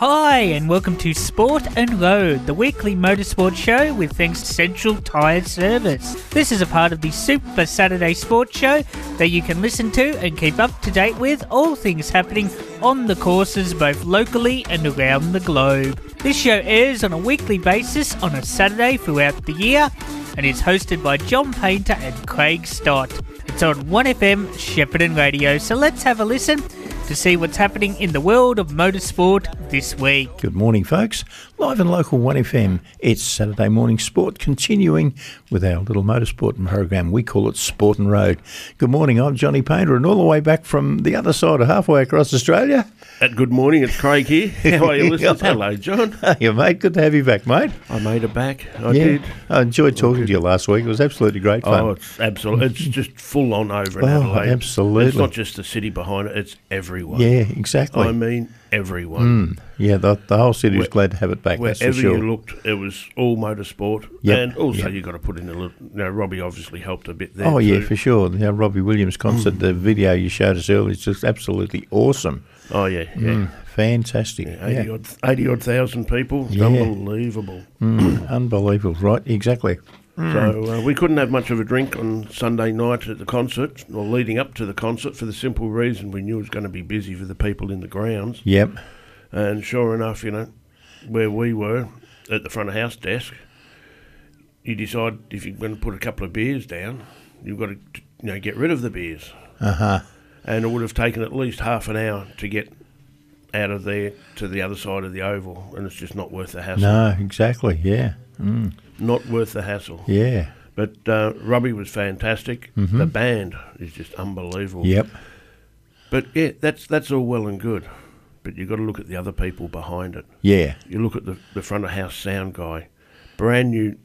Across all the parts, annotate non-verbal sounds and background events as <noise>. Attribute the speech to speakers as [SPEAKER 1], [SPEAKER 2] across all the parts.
[SPEAKER 1] Hi, and welcome to Sport and Road, the weekly motorsport show with thanks to Central Tyre Service. This is a part of the Super Saturday Sports Show that you can listen to and keep up to date with all things happening on the courses both locally and around the globe. This show airs on a weekly basis on a Saturday throughout the year and is hosted by John Painter and Craig Stott. It's on 1FM Shepparton Radio, so let's have a listen to see what's happening in the world of motorsport this week.
[SPEAKER 2] Good morning, folks. Live and local 1FM. It's Saturday morning sport, continuing with our little motorsport program. We call it Sport and Road. Good morning. I'm Johnny Painter, and all the way back from the other side of halfway across Australia.
[SPEAKER 3] Uh, good morning, it's Craig here. <laughs> How are you, listeners? Hello, <laughs> John.
[SPEAKER 2] Hey, mate. Good to have you back, mate.
[SPEAKER 3] I made it back. I
[SPEAKER 2] yeah,
[SPEAKER 3] did.
[SPEAKER 2] I enjoyed talking to you last week. It was absolutely great fun.
[SPEAKER 3] Oh, it's absolutely. It's <laughs> just full on over in
[SPEAKER 2] Oh,
[SPEAKER 3] Adelaide.
[SPEAKER 2] absolutely.
[SPEAKER 3] It's not just the city behind it; it's everyone.
[SPEAKER 2] yeah, exactly.
[SPEAKER 3] I mean everyone.
[SPEAKER 2] yeah, the, the whole city was glad to have it back.
[SPEAKER 3] Wherever
[SPEAKER 2] sure.
[SPEAKER 3] you looked, it was all motorsport,
[SPEAKER 2] Yep,
[SPEAKER 3] and also
[SPEAKER 2] yep.
[SPEAKER 3] you got to put in a little. You know, Robbie obviously helped a bit there.
[SPEAKER 2] Oh yeah, for sure. The Robbie Williams concert, the video you showed us earlier, is just absolutely awesome.
[SPEAKER 3] Oh yeah, yeah.
[SPEAKER 2] Mm, fantastic.
[SPEAKER 3] Yeah, 80
[SPEAKER 2] Yeah.
[SPEAKER 3] odd, eighty odd thousand people.
[SPEAKER 2] Yeah.
[SPEAKER 3] unbelievable.
[SPEAKER 2] Mm, <clears throat> unbelievable, right? Exactly.
[SPEAKER 3] So uh, we couldn't have much of a drink on Sunday night at the concert, or leading up to the concert, for the simple reason we knew it was going to be busy for the people in the grounds.
[SPEAKER 2] Yep.
[SPEAKER 3] And sure enough, you know, where we were at the front of house desk, you decide if you're going to put a couple of beers down, you've got to, you know, get rid of the beers.
[SPEAKER 2] Uh huh.
[SPEAKER 3] And it would have taken at least half an hour to get out of there to the other side of the oval, and it's just not worth the hassle.
[SPEAKER 2] No, exactly. Yeah. Mm,
[SPEAKER 3] Not worth the hassle.
[SPEAKER 2] yeah.
[SPEAKER 3] But uh, Robbie was fantastic. The band is just unbelievable.
[SPEAKER 2] Yep.
[SPEAKER 3] But yeah, that's that's all well and good. But you've got to look at the other people behind it.
[SPEAKER 2] Yeah.
[SPEAKER 3] You look at the, the front of house sound guy, brand new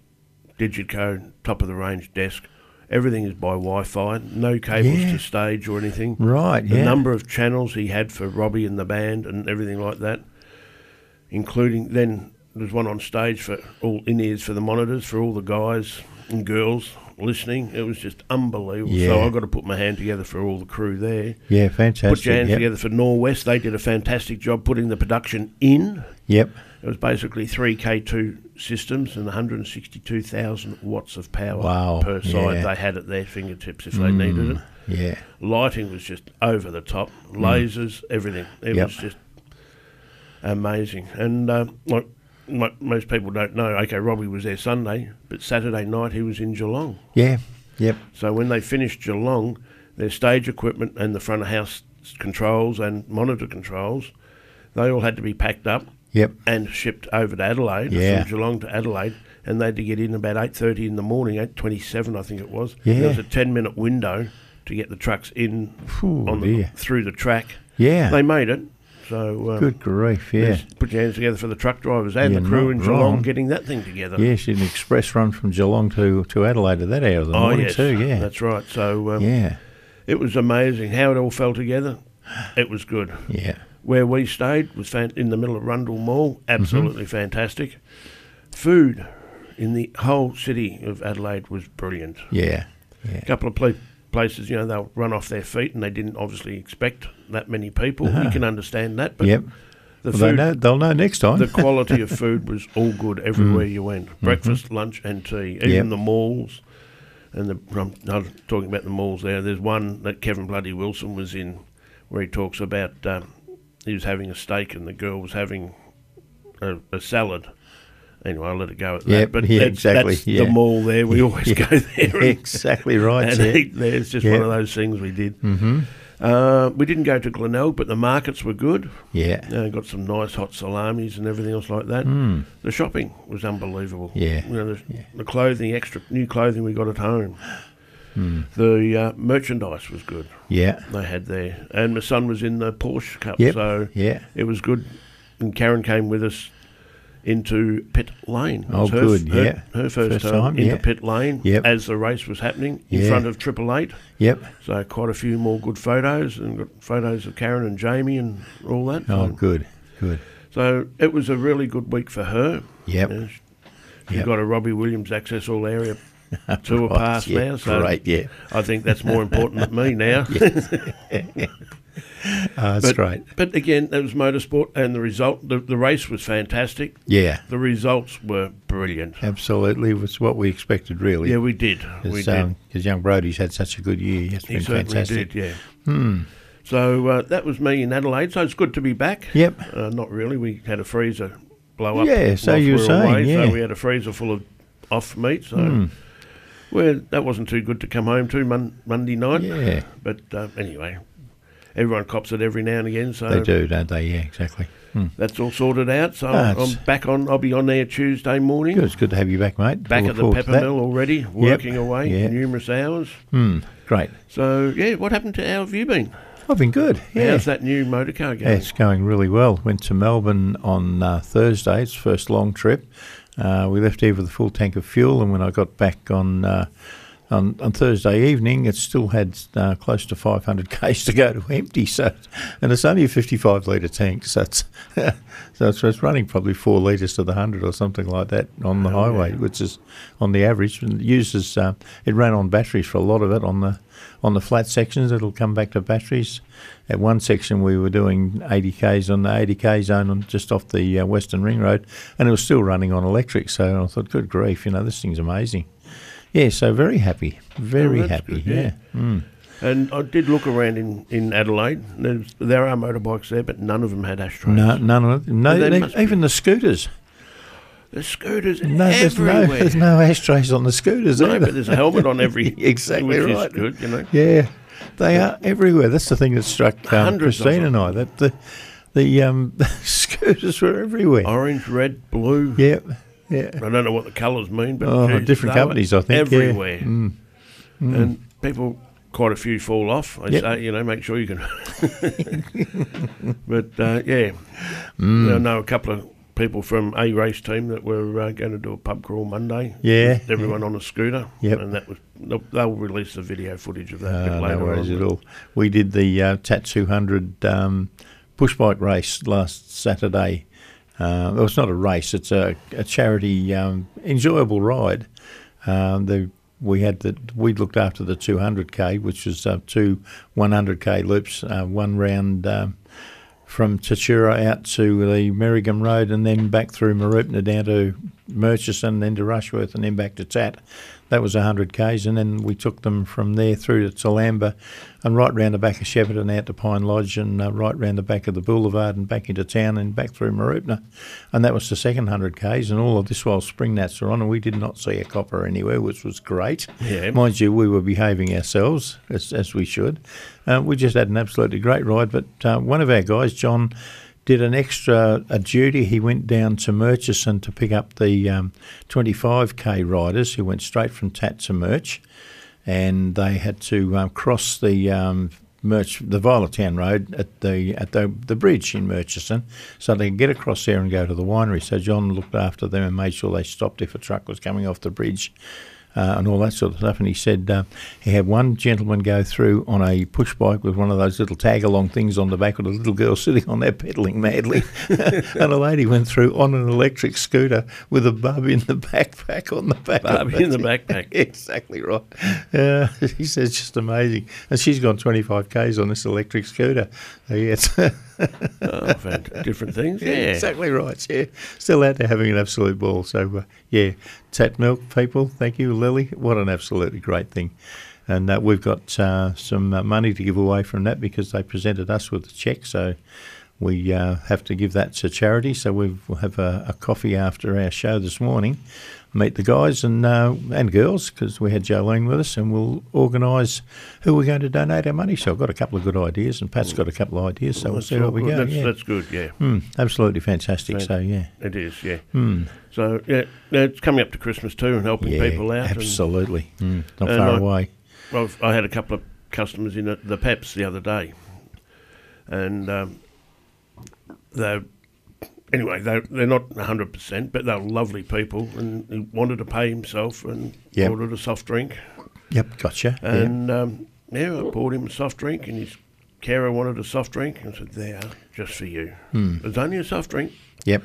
[SPEAKER 3] Digico, top of the range desk. Everything is by Wi Fi, no cables
[SPEAKER 2] Yeah.
[SPEAKER 3] to stage or anything.
[SPEAKER 2] Right.
[SPEAKER 3] The
[SPEAKER 2] Yeah.
[SPEAKER 3] number of channels he had for Robbie and the band and everything like that, including then there's one on stage for all in ears for the monitors for all the guys and girls listening. It was just unbelievable. So
[SPEAKER 2] Yeah.
[SPEAKER 3] I got to put my hand together for all the crew there.
[SPEAKER 2] yeah. Fantastic.
[SPEAKER 3] Put your hands
[SPEAKER 2] yep.
[SPEAKER 3] together for Norwest. They did a fantastic job putting the production in.
[SPEAKER 2] Yep.
[SPEAKER 3] It was basically three K2 systems and 162,000 watts of power
[SPEAKER 2] Wow,
[SPEAKER 3] per side.
[SPEAKER 2] yeah. Mm.
[SPEAKER 3] They had at their fingertips if they needed it.
[SPEAKER 2] Yeah.
[SPEAKER 3] Lighting was just over the top. Lasers, everything. It
[SPEAKER 2] Mm. Yep.
[SPEAKER 3] was just amazing. And uh, like most people don't know, okay, Robbie was there Sunday, but Saturday night he was in Geelong.
[SPEAKER 2] Yeah. Yep.
[SPEAKER 3] So when they finished Geelong, their stage equipment and the front of house controls and monitor controls, they all had to be packed up
[SPEAKER 2] Yep.
[SPEAKER 3] and shipped over to Adelaide
[SPEAKER 2] Yeah.
[SPEAKER 3] from Geelong to Adelaide, and they had to get in about eight thirty in the morning, eight twenty-seven, I think it was.
[SPEAKER 2] Yeah.
[SPEAKER 3] There was a ten-minute window to get the trucks in
[SPEAKER 2] Ooh,
[SPEAKER 3] on the,
[SPEAKER 2] dear.
[SPEAKER 3] through the track.
[SPEAKER 2] Yeah.
[SPEAKER 3] They made it. So um,
[SPEAKER 2] Good grief. Yeah.
[SPEAKER 3] put your hands together for the truck drivers and
[SPEAKER 2] You're
[SPEAKER 3] the crew in Geelong
[SPEAKER 2] wrong.
[SPEAKER 3] getting that thing together.
[SPEAKER 2] Yes, an express run from Geelong to, to Adelaide at that hour of the
[SPEAKER 3] Oh
[SPEAKER 2] morning
[SPEAKER 3] yes,
[SPEAKER 2] too. Yeah.
[SPEAKER 3] that's right. So um,
[SPEAKER 2] yeah.
[SPEAKER 3] it was amazing how it all fell together. It was good.
[SPEAKER 2] Yeah.
[SPEAKER 3] Where we stayed was fan- in the middle of Rundle Mall,
[SPEAKER 2] Mm-hmm.
[SPEAKER 3] absolutely fantastic. Food in the whole city of Adelaide was brilliant.
[SPEAKER 2] Yeah.
[SPEAKER 3] A couple of pla- places, you know, they'll run off their feet and they didn't obviously expect that many people. You can understand that, but
[SPEAKER 2] Yep.
[SPEAKER 3] the
[SPEAKER 2] Well, they
[SPEAKER 3] food,
[SPEAKER 2] know, they'll know next time.
[SPEAKER 3] the quality of <laughs> food was all good everywhere you went. Breakfast, lunch, and tea. Even
[SPEAKER 2] Mm. Yep.
[SPEAKER 3] the malls. And the, I'm not talking about the malls there. There's one that Kevin Bloody Wilson was in where he talks about um, he was having a steak and the girl was having a, a salad. Anyway, I'll let it go at that.
[SPEAKER 2] Yep,
[SPEAKER 3] But
[SPEAKER 2] yeah,
[SPEAKER 3] that's,
[SPEAKER 2] exactly,
[SPEAKER 3] that's
[SPEAKER 2] yeah.
[SPEAKER 3] the mall there. We <laughs> always
[SPEAKER 2] Yeah.
[SPEAKER 3] go there and, <laughs>
[SPEAKER 2] exactly right.
[SPEAKER 3] and
[SPEAKER 2] yeah.
[SPEAKER 3] eat there. It's just one of those things we did. Mm-hmm. Uh, we didn't go to Glenelg, but the markets were good.
[SPEAKER 2] Yeah.
[SPEAKER 3] Uh, got some nice hot salamis and everything else like that. The shopping was unbelievable.
[SPEAKER 2] Yeah,
[SPEAKER 3] you know, the, the clothing, extra new clothing we got at home. The uh, merchandise was good.
[SPEAKER 2] Yeah.
[SPEAKER 3] They had there, and my son was in the Porsche Cup,
[SPEAKER 2] Yep.
[SPEAKER 3] so
[SPEAKER 2] Yeah.
[SPEAKER 3] it was good. And Karen came with us into pit lane.
[SPEAKER 2] Oh,
[SPEAKER 3] her,
[SPEAKER 2] good,
[SPEAKER 3] her,
[SPEAKER 2] yeah.
[SPEAKER 3] Her first,
[SPEAKER 2] First
[SPEAKER 3] time, into
[SPEAKER 2] yeah.
[SPEAKER 3] pit lane
[SPEAKER 2] Yep.
[SPEAKER 3] as the race was happening in
[SPEAKER 2] Yeah.
[SPEAKER 3] front of Triple Eight.
[SPEAKER 2] Yep.
[SPEAKER 3] So quite a few more good photos and got photos of Karen and Jamie and all that.
[SPEAKER 2] Oh,
[SPEAKER 3] So-
[SPEAKER 2] good. Good.
[SPEAKER 3] So it was a really good week for her.
[SPEAKER 2] Yep.
[SPEAKER 3] Yeah, she- She
[SPEAKER 2] Yep.
[SPEAKER 3] got a Robbie Williams access all area <laughs> two are
[SPEAKER 2] Right,
[SPEAKER 3] past
[SPEAKER 2] yeah,
[SPEAKER 3] now. So
[SPEAKER 2] great, yeah.
[SPEAKER 3] I think that's more important than me now. <laughs> <laughs>
[SPEAKER 2] Oh, <laughs> that's
[SPEAKER 3] but,
[SPEAKER 2] great.
[SPEAKER 3] But again, it was motorsport, and the result, the, the race was fantastic.
[SPEAKER 2] Yeah,
[SPEAKER 3] The results were brilliant.
[SPEAKER 2] absolutely. It was what we expected, really.
[SPEAKER 3] Yeah, we did. We
[SPEAKER 2] Because
[SPEAKER 3] did.
[SPEAKER 2] young Brodie's had such a good year. It's
[SPEAKER 3] He
[SPEAKER 2] been fantastic.
[SPEAKER 3] did. Yeah.
[SPEAKER 2] Hmm.
[SPEAKER 3] So uh, that was me in Adelaide. So it's good to be back.
[SPEAKER 2] Yep.
[SPEAKER 3] Uh, not really. We had a freezer blow up.
[SPEAKER 2] Yeah, so you
[SPEAKER 3] we
[SPEAKER 2] were
[SPEAKER 3] were away,
[SPEAKER 2] yeah.
[SPEAKER 3] So we had a freezer full of off meat. So
[SPEAKER 2] Hmm.
[SPEAKER 3] well, that wasn't too good to come home to mon- Monday night.
[SPEAKER 2] Yeah,
[SPEAKER 3] But uh, anyway, everyone cops it every now and again. So
[SPEAKER 2] they do, don't they? Yeah, exactly. Hmm.
[SPEAKER 3] that's all sorted out. So
[SPEAKER 2] Ah,
[SPEAKER 3] I'm back on. I'll be on there Tuesday morning.
[SPEAKER 2] Good. It's good to have you back, mate.
[SPEAKER 3] Back
[SPEAKER 2] Look
[SPEAKER 3] at the pepper mill already, working away
[SPEAKER 2] yeah.
[SPEAKER 3] numerous hours.
[SPEAKER 2] Hmm. Great.
[SPEAKER 3] So yeah, what happened to how have you been?
[SPEAKER 2] I've been good. Yeah.
[SPEAKER 3] How's that new motor car
[SPEAKER 2] Yeah,
[SPEAKER 3] going?
[SPEAKER 2] it's going really well. Went to Melbourne on uh, Thursday. It's first long trip. Uh, we left here with a full tank of fuel, and when I got back on uh, on, on Thursday evening, it still had uh, close to 500 <laughs> k's to go to empty. So, and it's only a 55 litre tank, so it's <laughs> so it's, it's running probably four litres to the hundred or something like that on the
[SPEAKER 3] Oh,
[SPEAKER 2] highway,
[SPEAKER 3] yeah.
[SPEAKER 2] which is on the average. And it uses uh, it ran on batteries for a lot of it on the on the flat sections. It'll come back to batteries. At one section, we were doing 80 k's on the 80 k zone on just off the uh, Western Ring Road, and it was still running on electric. So I thought, good grief, you know, this thing's amazing. Yeah, so very happy, very
[SPEAKER 3] Oh,
[SPEAKER 2] happy.
[SPEAKER 3] good, yeah.
[SPEAKER 2] yeah. Mm.
[SPEAKER 3] And I did look around in, in Adelaide. There's, there are motorbikes there, but none of them had ashtrays.
[SPEAKER 2] No, none of it. No,
[SPEAKER 3] They
[SPEAKER 2] they- even the scooters.
[SPEAKER 3] The scooters
[SPEAKER 2] No, there's no, <laughs> there's no ashtrays on the scooters
[SPEAKER 3] No,
[SPEAKER 2] either.
[SPEAKER 3] but there's a helmet on every. <laughs>
[SPEAKER 2] Exactly right.
[SPEAKER 3] is good, you know.
[SPEAKER 2] Yeah, they are everywhere. That's the thing that struck um, Christine and I. That the the um, <laughs> scooters were everywhere.
[SPEAKER 3] Orange, red, blue.
[SPEAKER 2] Yeah, yeah.
[SPEAKER 3] I don't know what the colours mean, but
[SPEAKER 2] Oh,
[SPEAKER 3] geez,
[SPEAKER 2] different companies, I think. yeah.
[SPEAKER 3] Everywhere.
[SPEAKER 2] Mm.
[SPEAKER 3] And people, quite a few fall off. I
[SPEAKER 2] Yep.
[SPEAKER 3] say, you know, make sure you can. <laughs> <laughs> but uh, yeah,
[SPEAKER 2] Mm.
[SPEAKER 3] I know a couple of people from a race team that were uh, going to do a pub crawl Monday.
[SPEAKER 2] Yeah,
[SPEAKER 3] with everyone on a scooter.
[SPEAKER 2] Yep.
[SPEAKER 3] and that was they'll, they'll release the video footage of that
[SPEAKER 2] Uh, no worries
[SPEAKER 3] on.
[SPEAKER 2] at all. We did the uh, TAT 200 um, push bike race last Saturday. Uh, well, it's not a race; it's a, a charity, um, enjoyable ride. Um, the we had the we looked after the 200k, which was uh, two 100k loops, uh, one round. Um, from Tatura out to the Merrigum Road and then back through Mooroopna down to Murchison, then to Rushworth and then back to Tat. That was 100 k's, and then we took them from there through to Toolamba and right round the back of Shepparton out to Pine Lodge and uh, right round the back of the boulevard and back into town and back through Mooroopna. And that was the second 100 k's, and all of this while spring nats are on, and we did not see a copper anywhere, which was great.
[SPEAKER 3] Yeah.
[SPEAKER 2] Mind you, we were behaving ourselves as, as we should. Uh, we just had an absolutely great ride, but uh, one of our guys, John, did an extra a duty. He went down to Murchison to pick up the um, 25k riders who went straight from Tat to Murch, and they had to um, cross the um, Murch, the Town Road at the at the, the bridge in Murchison, so they could get across there and go to the winery. So John looked after them and made sure they stopped if a truck was coming off the bridge uh, and all that sort of stuff. And he said uh, he had one gentleman go through on a push bike with one of those little tag along things on the back with a little girl <laughs> sitting on there pedaling madly. <laughs> and a lady went through on an electric scooter with a bub in the <laughs> backpack on the back. it.
[SPEAKER 3] in the backpack.
[SPEAKER 2] exactly right. Uh, he says just amazing. And she's gone 25 Ks on this electric scooter. So, yeah, it's
[SPEAKER 3] oh, different things. Yeah.
[SPEAKER 2] exactly right. Yeah, still out there having an absolute ball. So uh, yeah, Tat Milk people, thank you, Lily. What an absolutely great thing. And uh, we've got uh, some uh, money to give away from that because they presented us with a cheque. So we uh, have to give that to charity. So we've, we'll have a, a coffee after our show this morning, meet the guys and uh, and girls because we had Jolene with us, and we'll organise who we're going to donate our money. So I've got a couple of good ideas, and Pat's got a couple of ideas. So we'll see where we
[SPEAKER 3] good.
[SPEAKER 2] go.
[SPEAKER 3] That's,
[SPEAKER 2] yeah.
[SPEAKER 3] that's good. Yeah,
[SPEAKER 2] Hmm, absolutely fantastic.
[SPEAKER 3] Fan-
[SPEAKER 2] So yeah,
[SPEAKER 3] it is. Yeah.
[SPEAKER 2] Hmm.
[SPEAKER 3] So yeah, it's coming up to Christmas too, and helping
[SPEAKER 2] yeah,
[SPEAKER 3] people out. and-
[SPEAKER 2] absolutely. Hmm, not far
[SPEAKER 3] I-
[SPEAKER 2] away.
[SPEAKER 3] Well, I had a couple of customers in the, the Peps the other day, and um, they anyway they they're not hundred percent, but they're lovely people, and he wanted to pay himself and
[SPEAKER 2] Yep.
[SPEAKER 3] ordered a soft drink,
[SPEAKER 2] Yep, gotcha. yeah.
[SPEAKER 3] and um, yeah, I bought him a soft drink, and his carer wanted a soft drink, and I said, "There, just for you.
[SPEAKER 2] Hmm.
[SPEAKER 3] It's only a soft drink."
[SPEAKER 2] Yep,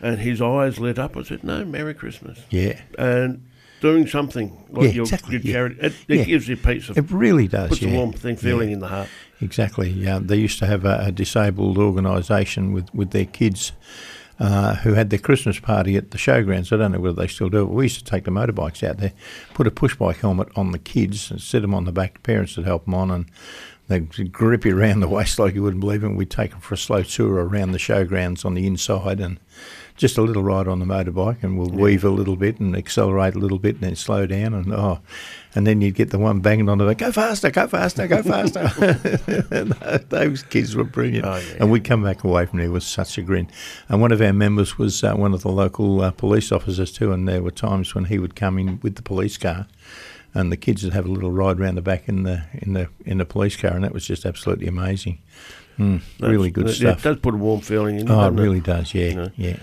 [SPEAKER 3] And his eyes lit up. I said, "No, Merry Christmas."
[SPEAKER 2] yeah,
[SPEAKER 3] And doing something like
[SPEAKER 2] Yeah,
[SPEAKER 3] your,
[SPEAKER 2] exactly,
[SPEAKER 3] your
[SPEAKER 2] yeah.
[SPEAKER 3] charity. It, it
[SPEAKER 2] Yeah.
[SPEAKER 3] gives you peace of
[SPEAKER 2] It really does.
[SPEAKER 3] puts
[SPEAKER 2] yeah.
[SPEAKER 3] a warm thing feeling
[SPEAKER 2] Yeah.
[SPEAKER 3] in the heart.
[SPEAKER 2] Exactly. Yeah, they used to have a, a disabled organisation with, with their kids uh, who had their Christmas party at the showgrounds. I don't know whether they still do it. We used to take the motorbikes out there, put a push bike helmet on the kids, and set them on the back. Parents would help them on, and they'd grip you around the <laughs> waist like you wouldn't believe it. We'd take them for a slow tour around the showgrounds on the inside and just a little ride on the motorbike, and we'll weave a little bit and accelerate a little bit and then slow down, and oh, and then you'd get the one banging on the back, go faster, go faster, go <laughs> faster. <laughs> Those kids were brilliant,
[SPEAKER 3] Oh, yeah.
[SPEAKER 2] and we'd come back away from there with such a grin. And one of our members was uh, one of the local uh, police officers too, and there were times when he would come in with the police car. And the kids would have a little ride round the back in the in the in the police car, and that was just absolutely amazing. Mm, really good stuff.
[SPEAKER 3] It does put a warm feeling in you.
[SPEAKER 2] oh, it
[SPEAKER 3] doesn't
[SPEAKER 2] really does. Yeah,
[SPEAKER 3] know.
[SPEAKER 2] yeah.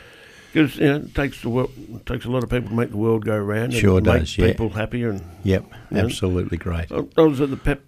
[SPEAKER 3] Because you know, it takes the world, it takes a lot of people to make the world go round.
[SPEAKER 2] Sure
[SPEAKER 3] and make
[SPEAKER 2] does, yeah.
[SPEAKER 3] People happier and
[SPEAKER 2] Yep, absolutely great.
[SPEAKER 3] I I was at the pep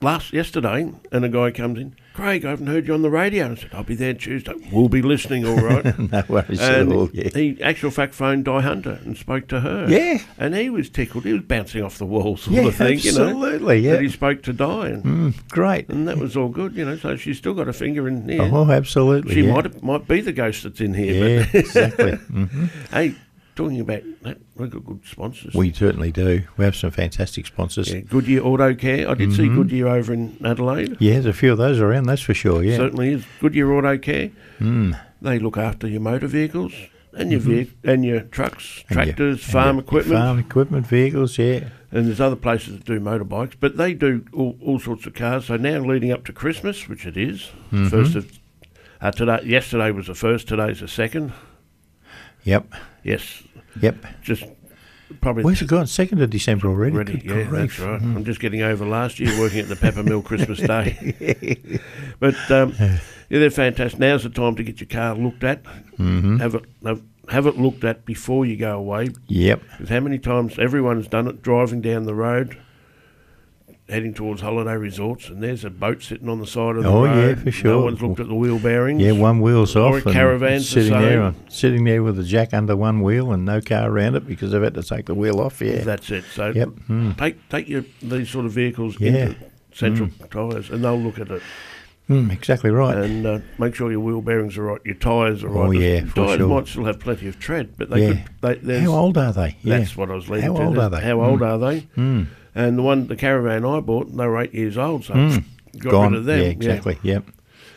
[SPEAKER 3] last yesterday, and a guy comes in. Craig, I haven't heard you on the radio. I said, I'll be there Tuesday. We'll be listening, all right. <laughs>
[SPEAKER 2] no worries at all. Yeah,
[SPEAKER 3] he actual fact phoned Di Hunter and spoke to her.
[SPEAKER 2] Yeah.
[SPEAKER 3] and he was tickled. He was bouncing off the walls, sort
[SPEAKER 2] yeah,
[SPEAKER 3] of thing. You know,
[SPEAKER 2] absolutely.
[SPEAKER 3] that he spoke to Di, and,
[SPEAKER 2] mm, great.
[SPEAKER 3] and that was all good. You know, so she's still got a finger in there.
[SPEAKER 2] Oh, absolutely.
[SPEAKER 3] she
[SPEAKER 2] yeah.
[SPEAKER 3] might might be the ghost that's in here.
[SPEAKER 2] Yeah,
[SPEAKER 3] But
[SPEAKER 2] exactly. <laughs> hmm
[SPEAKER 3] hey, talking about that, we've got good sponsors.
[SPEAKER 2] We certainly do. We have some fantastic sponsors.
[SPEAKER 3] yeah, Goodyear Auto Care. I did see
[SPEAKER 2] Mhm.
[SPEAKER 3] Goodyear over in Adelaide.
[SPEAKER 2] Yeah, there's a few of those around, that's for sure. Yeah.
[SPEAKER 3] Certainly is. Goodyear Auto Care.
[SPEAKER 2] Mm.
[SPEAKER 3] They look after your motor vehicles and your vehi- and your trucks,
[SPEAKER 2] Mm-hmm. And your-
[SPEAKER 3] tractors,
[SPEAKER 2] and
[SPEAKER 3] farm
[SPEAKER 2] your
[SPEAKER 3] equipment,
[SPEAKER 2] Farm equipment, vehicles, yeah.
[SPEAKER 3] and there's other places that do motorbikes. But they do all, all sorts of cars. So now leading up to Christmas, which it is,
[SPEAKER 2] Mhm.
[SPEAKER 3] first of uh, today. Yesterday was the first. Today's the second.
[SPEAKER 2] Yep,
[SPEAKER 3] Yes,
[SPEAKER 2] yep.
[SPEAKER 3] just probably.
[SPEAKER 2] Where's it gone? Second of December already.
[SPEAKER 3] Already,
[SPEAKER 2] Good
[SPEAKER 3] yeah,
[SPEAKER 2] grief.
[SPEAKER 3] that's right.
[SPEAKER 2] Mm.
[SPEAKER 3] I'm just getting over last year working at the Pepper Mill Christmas <laughs> Day. but um, yeah, they're fantastic. Now's the time to get your car looked at.
[SPEAKER 2] Mhm.
[SPEAKER 3] Have it have, have it looked at before you go away.
[SPEAKER 2] Yep.
[SPEAKER 3] Because how many times everyone's done it driving down the road, heading towards holiday resorts, and there's a boat sitting on the side of the
[SPEAKER 2] Oh, yeah, for sure.
[SPEAKER 3] No one's looked at the wheel bearings.
[SPEAKER 2] Yeah, one wheel's
[SPEAKER 3] Or
[SPEAKER 2] off.
[SPEAKER 3] a
[SPEAKER 2] and
[SPEAKER 3] caravan's the
[SPEAKER 2] sitting there, on, sitting there with a jack under one wheel and no car around it because they've had to take the wheel off. Yeah.
[SPEAKER 3] That's it. So
[SPEAKER 2] Yep. Mm.
[SPEAKER 3] take take your these sort of vehicles
[SPEAKER 2] Yeah.
[SPEAKER 3] into Central Tyres, and they'll look at it.
[SPEAKER 2] Mm, exactly right.
[SPEAKER 3] and uh, make sure your wheel bearings are right, your tyres are right.
[SPEAKER 2] Oh, yeah, for
[SPEAKER 3] tyres
[SPEAKER 2] sure.
[SPEAKER 3] might still have plenty of tread, but they
[SPEAKER 2] Yeah.
[SPEAKER 3] could. They,
[SPEAKER 2] How old are they? Yeah.
[SPEAKER 3] That's what I was leading
[SPEAKER 2] How
[SPEAKER 3] to.
[SPEAKER 2] old are they?
[SPEAKER 3] How
[SPEAKER 2] Mm.
[SPEAKER 3] old are they?
[SPEAKER 2] Mm.
[SPEAKER 3] And the one, the caravan I bought, they were eight years old, so
[SPEAKER 2] Mm.
[SPEAKER 3] got
[SPEAKER 2] Gone.
[SPEAKER 3] rid of them.
[SPEAKER 2] Yeah, exactly. Yep.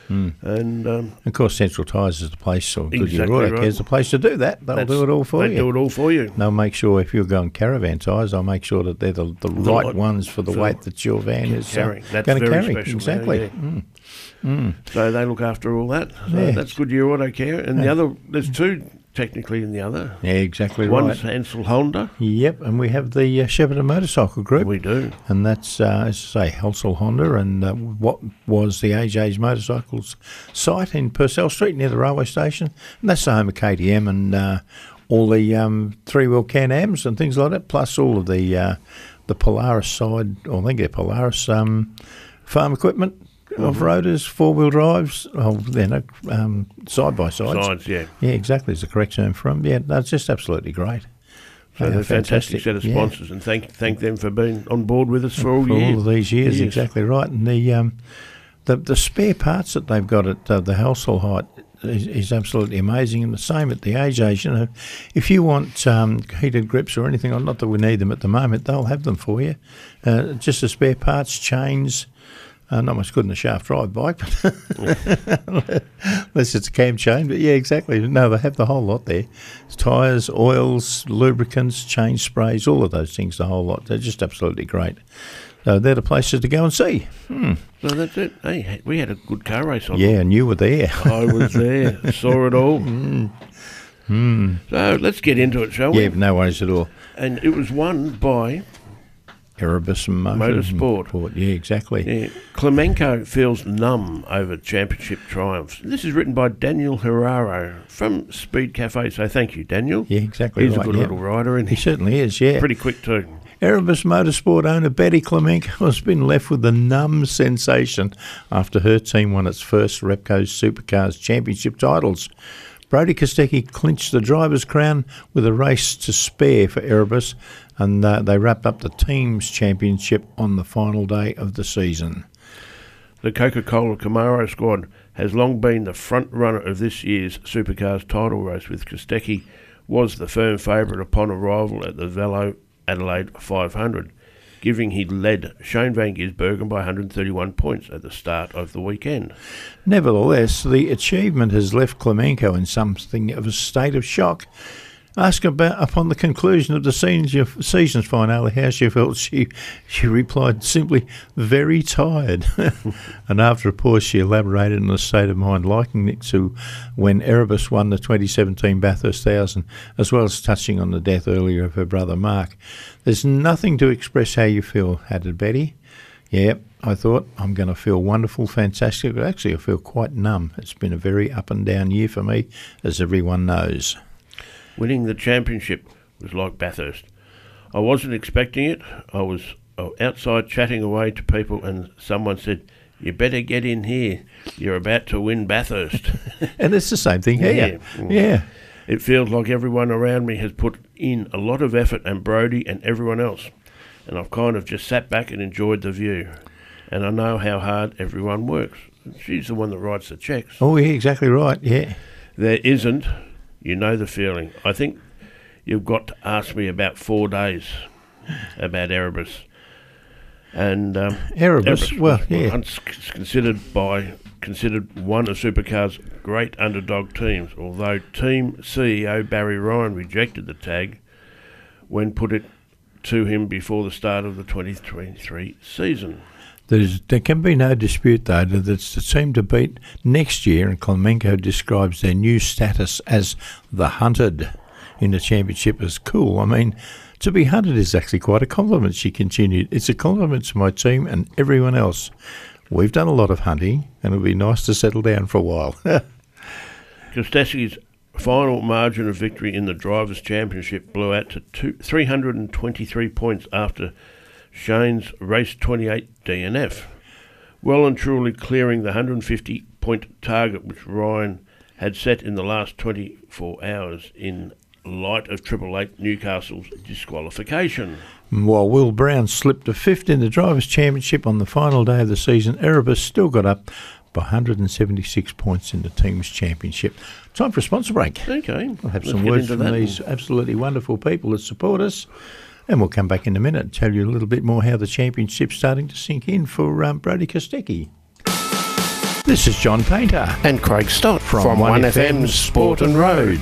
[SPEAKER 2] Mm.
[SPEAKER 3] And um,
[SPEAKER 2] Of course, Central Tyres is the place, or Goodyear
[SPEAKER 3] Exactly
[SPEAKER 2] Auto
[SPEAKER 3] right.
[SPEAKER 2] Care is the place to do that. They'll
[SPEAKER 3] that's-
[SPEAKER 2] do it all for
[SPEAKER 3] they
[SPEAKER 2] you.
[SPEAKER 3] do it all for you.
[SPEAKER 2] They'll make sure if you're going caravan tyres, they'll make sure that they're the, the,
[SPEAKER 3] The
[SPEAKER 2] right
[SPEAKER 3] right-
[SPEAKER 2] ones for the
[SPEAKER 3] for
[SPEAKER 2] weight that your van is uh,
[SPEAKER 3] carrying. That's
[SPEAKER 2] going to
[SPEAKER 3] very
[SPEAKER 2] carry.
[SPEAKER 3] special
[SPEAKER 2] exactly.
[SPEAKER 3] yeah.
[SPEAKER 2] Mm. Mm.
[SPEAKER 3] So they look after all that. So
[SPEAKER 2] Yeah.
[SPEAKER 3] that's Goodyear Auto Care. And the other, there's two technically in the other.
[SPEAKER 2] Yeah, exactly
[SPEAKER 3] One's
[SPEAKER 2] right.
[SPEAKER 3] Ansel Honda.
[SPEAKER 2] Yep, and we have the uh, Shepparton Motorcycle Group,
[SPEAKER 3] We do.
[SPEAKER 2] and that's, uh, as I say, Helsel Honda, and uh, what was the AJ's Motorcycles site in Purcell Street near the railway station. And that's the home of KTM and uh, all the um, three-wheel Can-Ams and things like that, plus all of the uh, the Polaris side, or I think they're Polaris um, farm equipment. Off-roaders, four-wheel drives, oh, they're no um, side-by-sides.
[SPEAKER 3] Sides, yeah.
[SPEAKER 2] Yeah, exactly. Is the correct term for them. Yeah, that's just absolutely great.
[SPEAKER 3] So they're a fantastic,
[SPEAKER 2] fantastic,
[SPEAKER 3] set of
[SPEAKER 2] yeah.
[SPEAKER 3] sponsors, and thank thank them for being on board with us for all
[SPEAKER 2] for
[SPEAKER 3] years.
[SPEAKER 2] all of these years.
[SPEAKER 3] Years.
[SPEAKER 2] Exactly right. And the um, the the spare parts that they've got at uh, the household height is, is absolutely amazing. And the same at the AJ's. You know, if you want um, heated grips or anything, not that we need them at the moment, they'll have them for you. Uh, just the spare parts, chains. Uh, not much good in a shaft drive bike, but <laughs> unless it's a cam chain. But yeah, exactly. No, they have the whole lot there. Tyres, oils, lubricants, chain sprays, all of those things, the whole lot. They're just absolutely great. So they're the places to go and see. Hmm.
[SPEAKER 3] So that's it. Hey, we had a good car race on.
[SPEAKER 2] Yeah, and you were there.
[SPEAKER 3] I was there, <laughs> saw it all.
[SPEAKER 2] Hmm.
[SPEAKER 3] So let's get into it, shall we?
[SPEAKER 2] Yeah, no worries at all.
[SPEAKER 3] And it was won by
[SPEAKER 2] Erebus and
[SPEAKER 3] Motorsport.
[SPEAKER 2] Yeah, exactly.
[SPEAKER 3] yeah, Klimenko feels numb over championship triumphs. This is written by Daniel Herrero from Speed Cafe. So thank you, Daniel.
[SPEAKER 2] Yeah, exactly
[SPEAKER 3] He's
[SPEAKER 2] right.
[SPEAKER 3] a good
[SPEAKER 2] yeah.
[SPEAKER 3] little rider, and
[SPEAKER 2] He
[SPEAKER 3] he's
[SPEAKER 2] certainly is, yeah.
[SPEAKER 3] pretty quick too.
[SPEAKER 2] Erebus Motorsport owner Betty Klimenko has been left with a numb sensation after her team won its first Repco Supercars Championship titles. Brodie Kostecki clinched the driver's crown with a race to spare for Erebus, and uh, they wrapped up the team's championship on the final day of the season.
[SPEAKER 3] The Coca Cola Camaro squad has long been the front runner of this year's Supercars title race, with Kostecki was the firm favourite upon arrival at the VAILO Adelaide 500, giving he led Shane Van Gisbergen by 131 points at the start of the weekend.
[SPEAKER 2] Nevertheless, the achievement has left Klimenko in something of a state of shock. Asked about upon the conclusion of the season's finale how she felt, she she replied simply, "Very tired." <laughs> and after a pause, she elaborated on the state of mind liking it to when Erebus won the 2017 Bathurst Thousand, as well as touching on the death earlier of her brother Mark. There's nothing to express how you feel, added Betty. Yeah, I thought I'm going to feel wonderful, fantastic. But actually, I feel quite numb. It's been a very up and down year for me, as everyone knows.
[SPEAKER 3] Winning the championship was like Bathurst. I wasn't expecting it. I was uh, outside chatting away to people, and someone said, "You better get in here. You're about to win Bathurst." <laughs>
[SPEAKER 2] and it's the same thing here. Yeah. yeah.
[SPEAKER 3] It feels like everyone around me has put in a lot of effort, and Brodie and everyone else, and I've kind of just sat back and enjoyed the view. And I know how hard everyone works. She's the one that writes the checks.
[SPEAKER 2] Oh, yeah, exactly right. Yeah.
[SPEAKER 3] There isn't you know the feeling. I think you've got to ask me about four days about Erebus. And um,
[SPEAKER 2] Erebus, Erebus well, yeah,
[SPEAKER 3] considered by considered one of Supercar's great underdog teams. Although team CEO Barry Ryan rejected the tag when put it to him before the start of the 2023 season.
[SPEAKER 2] There's, there can be no dispute, though, that it's the team to beat next year, and Klimenko describes their new status as the hunted in the championship as cool. I mean, to be hunted is actually quite a compliment, she continued. It's a compliment to my team and everyone else. We've done a lot of hunting, and it'll be nice to settle down for a while. <laughs>
[SPEAKER 3] Kostecki's final margin of victory in the Drivers' Championship blew out to two, 323 points after Shane's race 28 DNF, well and truly clearing the 150 point target which Ryan had set in the last 24 hours in light of Triple Eight Newcastle's disqualification.
[SPEAKER 2] While Will Brown slipped to fifth in the Drivers' Championship on the final day of the season, Erebus still got up by 176 points in the team's championship. Time for a sponsor break.
[SPEAKER 3] Okay.
[SPEAKER 2] I'll have Let's some words from these absolutely wonderful people that support us. And we'll come back in a minute and tell you a little bit more how the championship's starting to sink in for um, Brodie Kostecki. This is John Painter
[SPEAKER 3] and Craig Stott
[SPEAKER 2] from, from 1FM's
[SPEAKER 3] Sport and Road.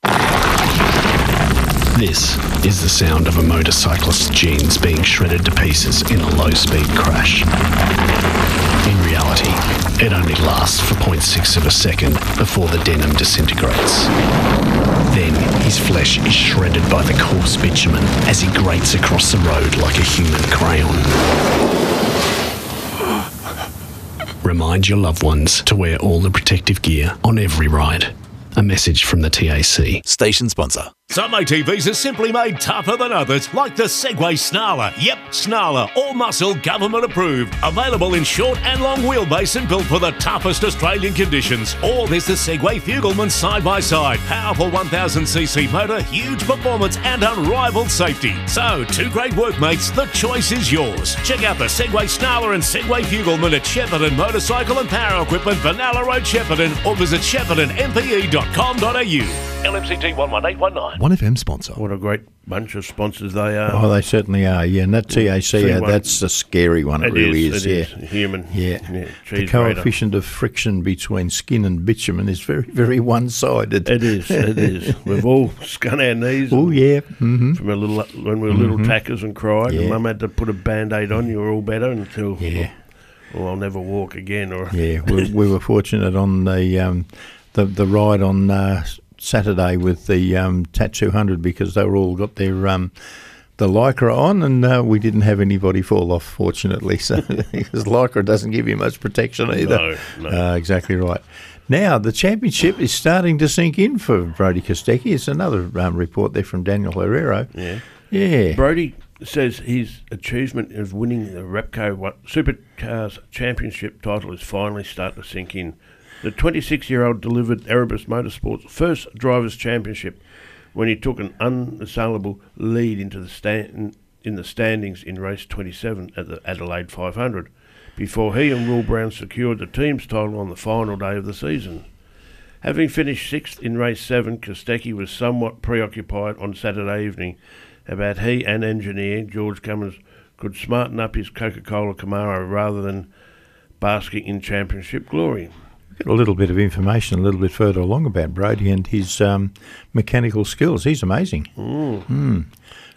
[SPEAKER 4] This is the sound of a motorcyclist's jeans being shredded to pieces in a low speed crash. In reality, it only lasts for 0.6 of a second before the denim disintegrates. Then his flesh is shredded by the coarse bitumen as he grates across the road like a human crayon. Remind your loved ones to wear all the protective gear on every ride. A message from the TAC.
[SPEAKER 5] Station sponsor.
[SPEAKER 6] Some ATVs are simply made tougher than others, like the Segway Snarler. Yep, Snarler, all muscle, government approved. Available in short and long wheelbase and built for the toughest Australian conditions. Or there's the Segway Fugleman side by side. Powerful 1000cc motor, huge performance, and unrivaled safety. So, two great workmates, the choice is yours. Check out the Segway Snarler and Segway Fugleman at Shepparton Motorcycle and Power Equipment, Benalla Road, Shepparton, or visit sheppartonmpe.com.au. LMCT 11819.
[SPEAKER 5] 1FM sponsor.
[SPEAKER 3] What a great bunch of sponsors they are.
[SPEAKER 2] Oh, they certainly are. Yeah, and that TAC, yeah, that's a scary one. It, it really
[SPEAKER 3] is.
[SPEAKER 2] is
[SPEAKER 3] yeah, human.
[SPEAKER 2] Yeah, yeah the coefficient of friction between skin and bitumen is very, very one-sided.
[SPEAKER 3] It is. It is. <laughs> We've all scun our knees.
[SPEAKER 2] Oh yeah. Mm-hmm.
[SPEAKER 3] From a little when we were mm-hmm. little tackers and cried, yeah. and Mum had to put a band-aid on. You were all better until.
[SPEAKER 2] Yeah.
[SPEAKER 3] Well, I'll never walk again. Or
[SPEAKER 2] yeah, we, we were fortunate on the um, the the ride on. Uh, Saturday with the um, TAT 200 because they were all got their um, the lycra on, and uh, we didn't have anybody fall off, fortunately. <laughs> So because lycra doesn't give you much protection either.
[SPEAKER 3] No, no.
[SPEAKER 2] Uh, exactly right. Now the championship is starting to sink in for Brodie Kostecki. It's another um, report there from Daniel Herrero.
[SPEAKER 3] Yeah.
[SPEAKER 2] Yeah.
[SPEAKER 3] Brodie says his achievement of winning the Repco Supercars Championship title is finally starting to sink in. The 26 year old delivered Erebus Motorsports' first Drivers' Championship when he took an unassailable lead into the stand, in the standings in race 27 at the Adelaide 500 before he and Will Brown secured the team's title on the final day of the season. Having finished sixth in race seven, Kostecki was somewhat preoccupied on Saturday evening about he and engineer George Commins could smarten up his Coca-Cola Camaro rather than basking in championship glory.
[SPEAKER 2] Get a little bit of information a little bit further along about Brodie and his um, mechanical skills. He's amazing. Mm.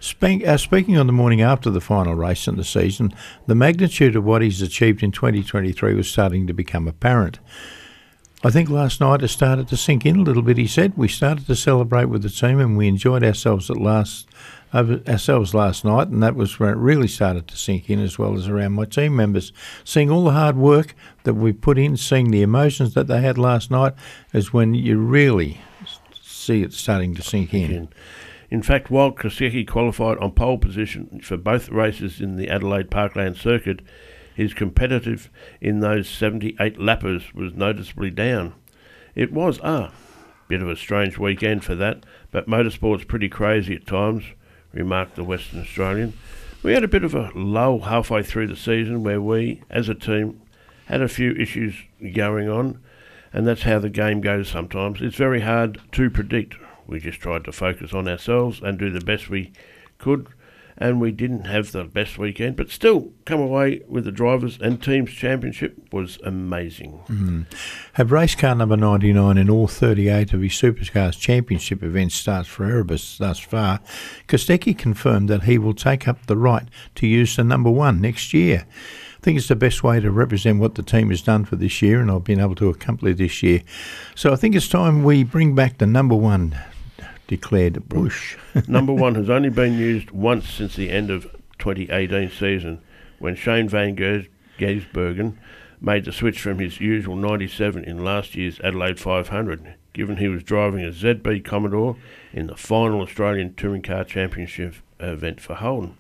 [SPEAKER 2] Speak, uh, speaking on the morning after the final race in the season, the magnitude of what he's achieved in 2023 was starting to become apparent. I think last night it started to sink in a little bit. He said we started to celebrate with the team and we enjoyed ourselves at last ourselves last night, and that was where it really started to sink in, as well as around my team members. Seeing all the hard work that we put in, seeing the emotions that they had last night, is when you really see it starting to sink in.
[SPEAKER 3] In, fact, while Kostecki qualified on pole position for both races in the Adelaide Parkland circuit, his competitive in those 78 lappers was noticeably down. It was a bit of a strange weekend for that, but motorsport's pretty crazy at times, remarked the Western Australian. We had a bit of a lull halfway through the season where we, as a team, had a few issues going on, and that's how the game goes sometimes. It's very hard to predict. We just tried to focus on ourselves and do the best we could, and we didn't have the best weekend, but still come away with the drivers and teams championship was amazing. Hmm.
[SPEAKER 2] Have race car number 99 in all 38 of his Supercars Championship events starts for Erebus thus far, Kostecki confirmed that he will take up the right to use the number one next year. I think it's the best way to represent what the team has done for this year, and I've been able to accomplish this year. So I think it's time we bring back the number one, declared Bush. <laughs>
[SPEAKER 3] Number one has only been used once since the end of 2018 season when Shane Van Gisbergen made the switch from his usual 97 in last year's Adelaide 500, given he was driving a ZB Commodore in the final Australian Touring Car Championship event for Holden.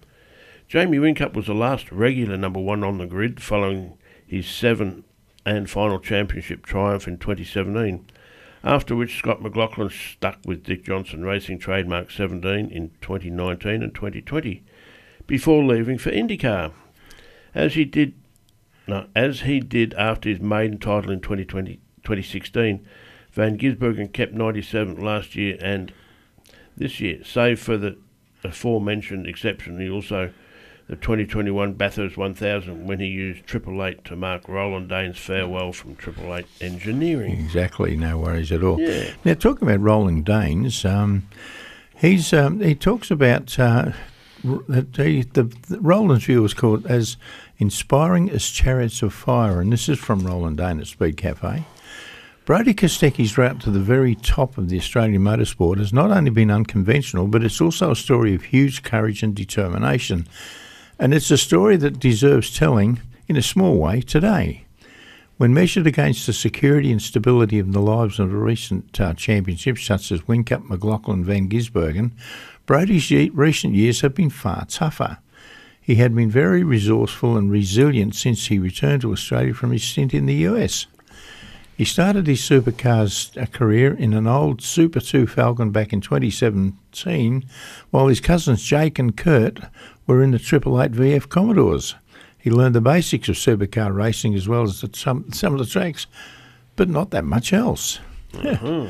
[SPEAKER 3] Jamie Whincup was the last regular number one on the grid following his seven and final championship triumph in 2017 after which Scott McLaughlin stuck with Dick Johnson Racing Trademark 17 in 2019 and 2020 before leaving for IndyCar. As he did no, as he did after his maiden title in 2020, 2016, Van Gisbergen kept 97 last year and this year, save for the aforementioned exception, he also the 2021 Bathurst 1000 when he used Triple Eight to mark Roland Dane's farewell from Triple Eight Engineering.
[SPEAKER 2] Exactly, no worries at all.
[SPEAKER 3] Yeah.
[SPEAKER 2] Now, talking about Roland Danes, um, he's um, he talks about uh, that he, the, the Roland's view is called as inspiring as chariots of fire, and this is from Roland Dane at Speed Cafe. Brodie Kostecki's route to the very top of the Australian motorsport has not only been unconventional, but it's also a story of huge courage and determination. And it's a story that deserves telling in a small way today. When measured against the security and stability of the lives of the recent uh, championships, such as Whincup, McLaughlin, Van Gisbergen, Brodie's recent years have been far tougher. He had been very resourceful and resilient since he returned to Australia from his stint in the US. He started his supercars uh, career in an old Super 2 Falcon back in 2017, while his cousins Jake and Kurt were in the Triple Eight VF Commodores. He learned the basics of supercar racing as well as the, some, some of the tracks, but not that much else. Uh-huh.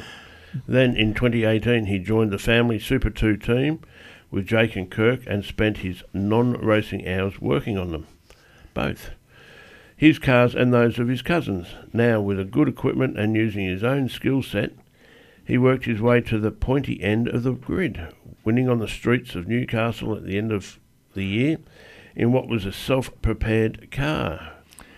[SPEAKER 3] Then in 2018, he joined the family Super 2 team with Jake and Kurt and spent his non racing hours working on them. Both. His cars and those of his cousins. Now, with a good equipment and using his own skill set, he worked his way to the pointy end of the grid, winning on the streets of Newcastle at the end of the year in what was a self prepared car.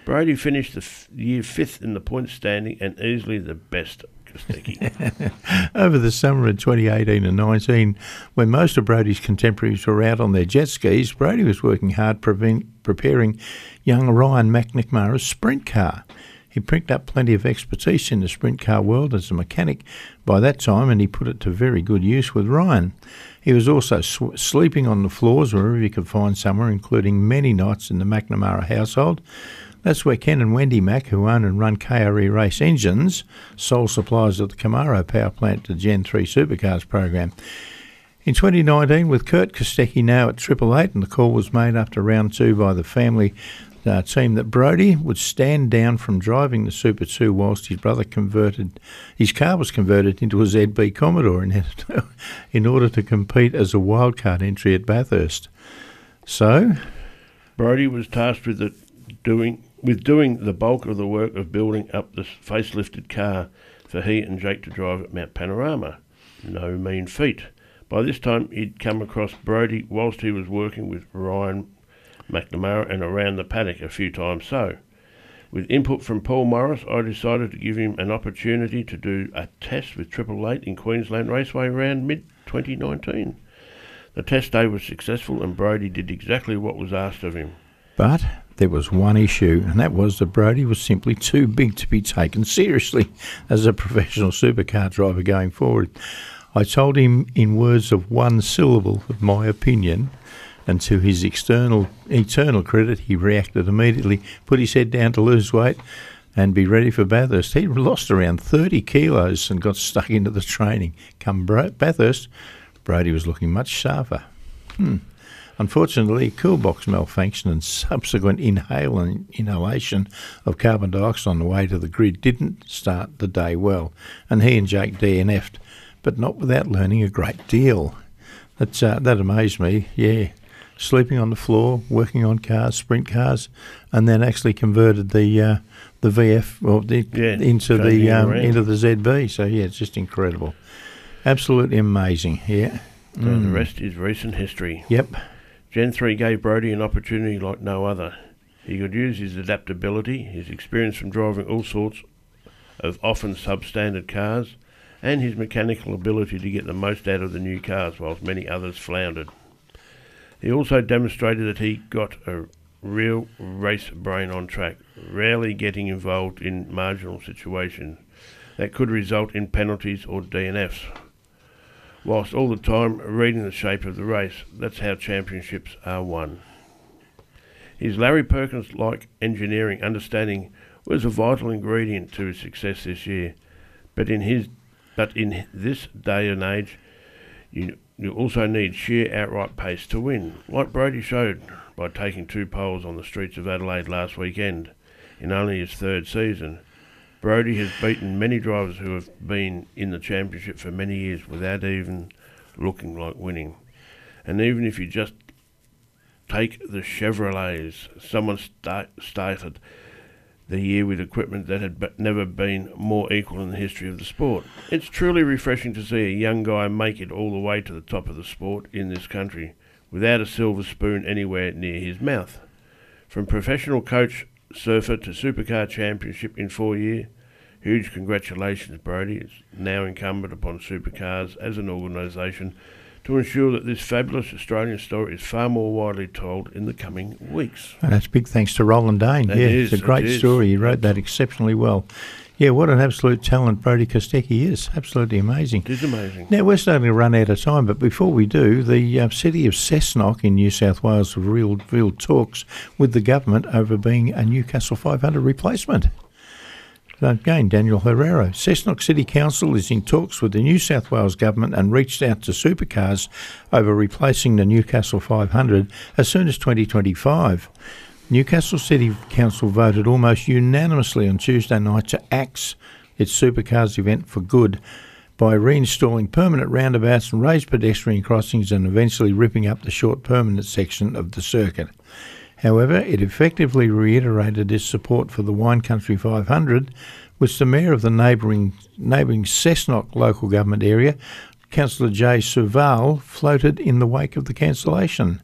[SPEAKER 3] Brody finished the f- year fifth in the point standing and easily the best. <laughs>
[SPEAKER 2] Over the summer of 2018 and 19, when most of Brodie's contemporaries were out on their jet skis, Brodie was working hard preparing young Ryan McNamara's sprint car. He picked up plenty of expertise in the sprint car world as a mechanic by that time, and he put it to very good use with Ryan. He was also sw- sleeping on the floors wherever he could find somewhere, including many nights in the McNamara household. That's where Ken and Wendy Mack, who own and run KRE Race Engines, sole suppliers of the Camaro power plant to Gen 3 supercars program. In 2019, with Kurt Kostecki now at Triple Eight, and the call was made after round two by the family uh, team that Brodie would stand down from driving the Super 2 whilst his brother converted, his car was converted into a ZB Commodore in, <laughs> in order to compete as a wildcard entry at Bathurst. So,
[SPEAKER 3] Brodie was tasked with the doing with doing the bulk of the work of building up the facelifted car for he and Jake to drive at Mount Panorama. No mean feat. By this time, he'd come across Brodie whilst he was working with Ryan McNamara and around the paddock a few times so. With input from Paul Morris, I decided to give him an opportunity to do a test with Triple Eight in Queensland Raceway around mid 2019. The test day was successful and Brodie did exactly what was asked of him.
[SPEAKER 2] but there was one issue, and that was that Brodie was simply too big to be taken seriously <laughs> as a professional supercar driver going forward. I told him in words of one syllable of my opinion, and to his external eternal credit, he reacted immediately, put his head down to lose weight, and be ready for Bathurst. He lost around 30 kilos and got stuck into the training. Come Bathurst, Brodie was looking much sharper. Hmm. Unfortunately, cool box malfunction and subsequent inhale and inhalation of carbon dioxide on the way to the grid didn't start the day well, and he and Jake DNF'd, but not without learning a great deal. That, uh, that amazed me, yeah. Sleeping on the floor, working on cars, sprint cars, and then actually converted the uh, the VF or the,
[SPEAKER 3] Yeah,
[SPEAKER 2] into the um, into the ZB. So yeah, it's just incredible, absolutely amazing. Yeah.
[SPEAKER 3] So the rest is recent history.
[SPEAKER 2] Yep.
[SPEAKER 3] Gen 3 gave Brodie an opportunity like no other. He could use his adaptability, his experience from driving all sorts of often substandard cars, and his mechanical ability to get the most out of the new cars whilst many others floundered. He also demonstrated that he got a real race brain on track, rarely getting involved in marginal situations that could result in penalties or DNFs whilst all the time reading the shape of the race. That's how championships are won. His Larry Perkins like engineering understanding was a vital ingredient to his success this year. But in his but in this day and age you you also need sheer outright pace to win, like Brodie showed by taking two poles on the streets of Adelaide last weekend in only his third season. Brodie has beaten many drivers who have been in the championship for many years without even looking like winning. And even if you just take the Chevrolets, someone sta- started the year with equipment that had never been more equal in the history of the sport. It's truly refreshing to see a young guy make it all the way to the top of the sport in this country without a silver spoon anywhere near his mouth. From professional coach surfer to supercar championship in four years, huge congratulations, Brodie. It's now incumbent upon supercars as an organisation to ensure that this fabulous Australian story is far more widely told in the coming weeks.
[SPEAKER 2] And that's big thanks to Roland Dane.
[SPEAKER 3] That
[SPEAKER 2] yeah,
[SPEAKER 3] is,
[SPEAKER 2] it's a great
[SPEAKER 3] is.
[SPEAKER 2] story. He wrote that exceptionally well. Yeah, what an absolute talent Brodie Kostecki is. Absolutely amazing.
[SPEAKER 3] It is amazing.
[SPEAKER 2] Now, we're starting to run out of time, but before we do, the uh, city of Cessnock in New South Wales have real, real talks with the government over being a Newcastle 500 replacement. Again, Daniel Herrero. Cessnock City Council is in talks with the New South Wales Government and reached out to supercars over replacing the Newcastle 500 as soon as 2025. Newcastle City Council voted almost unanimously on Tuesday night to axe its supercars event for good by reinstalling permanent roundabouts and raised pedestrian crossings and eventually ripping up the short permanent section of the circuit. However, it effectively reiterated its support for the Wine Country 500, which the mayor of the neighbouring neighbouring Cessnock local government area, Councillor Jay Suvaal, floated in the wake of the cancellation.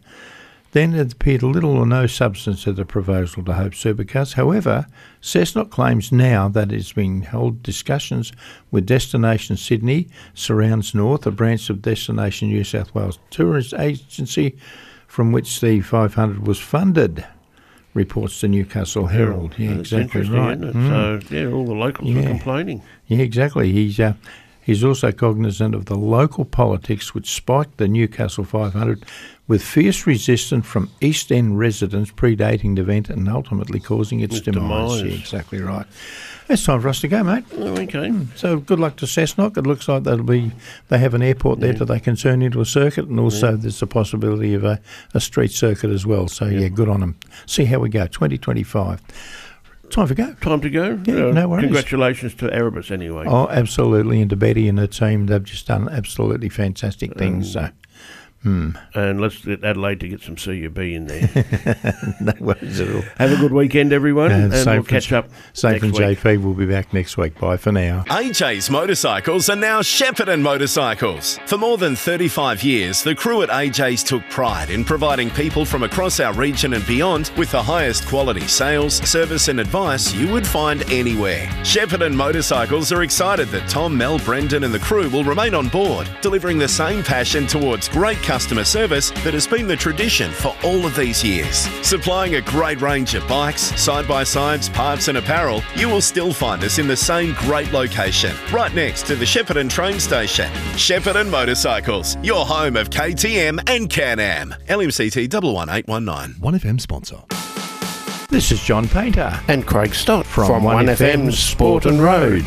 [SPEAKER 2] Then it appeared little or no substance to the proposal to Hope Supercars. However, Cessnock claims now that it's been held discussions with Destination Sydney, Surrounds North, a branch of Destination New South Wales Tourist Agency, from which the 500 was funded, reports the Newcastle Herald. Yeah, exactly right. Mm.
[SPEAKER 3] So, yeah, all the locals were
[SPEAKER 2] Yeah.
[SPEAKER 3] complaining.
[SPEAKER 2] Yeah, exactly. He's uh, he's also cognizant of the local politics which spiked the Newcastle 500 with fierce resistance from East End residents predating the event and ultimately causing its
[SPEAKER 3] Its
[SPEAKER 2] demise.
[SPEAKER 3] demise.
[SPEAKER 2] Yeah, exactly right. It's time for us to go, mate.
[SPEAKER 3] Oh, okay. Hmm.
[SPEAKER 2] So good luck to Cessnock. It looks like that'll be they have an airport there that they can turn into a circuit, and also there's the possibility of a, a street circuit as well. So yeah, good on them. See how we go. 2025. Time for go.
[SPEAKER 3] Time to go.
[SPEAKER 2] Yeah, uh, no worries.
[SPEAKER 3] Congratulations to Erebus anyway.
[SPEAKER 2] Oh, absolutely. And to Betty and her team, they've just done absolutely fantastic things. Oh. So, Hmm.
[SPEAKER 3] And let's get Adelaide to get some CUB in there. <laughs>
[SPEAKER 2] no worries at all.
[SPEAKER 3] Have a good weekend, everyone,
[SPEAKER 2] And
[SPEAKER 3] and, we'll catch up
[SPEAKER 2] Safe
[SPEAKER 3] next
[SPEAKER 2] and
[SPEAKER 3] week.
[SPEAKER 2] JP will be back next week. Bye for now.
[SPEAKER 5] AJ's Motorcycles are now Shepparton Motorcycles. For more than 35 years, the crew at AJ's took pride in providing people from across our region and beyond with the highest quality sales, service, and advice you would find anywhere. Shepparton Motorcycles are excited that Tom, Mel, Brendan, and the crew will remain on board, delivering the same passion towards great customer service that has been the tradition for all of these years. Supplying a great range of bikes, side by sides, parts, and apparel, you will still find us in the same great location, right next to the Shepparton train station. Shepparton Motorcycles, your home of KTM and Can Am. LMCT 11819.
[SPEAKER 4] 1FM sponsor.
[SPEAKER 2] This is John Painter.
[SPEAKER 3] And Craig Stott
[SPEAKER 2] From
[SPEAKER 3] from,
[SPEAKER 2] 1FM
[SPEAKER 3] 1FM Sport and Road.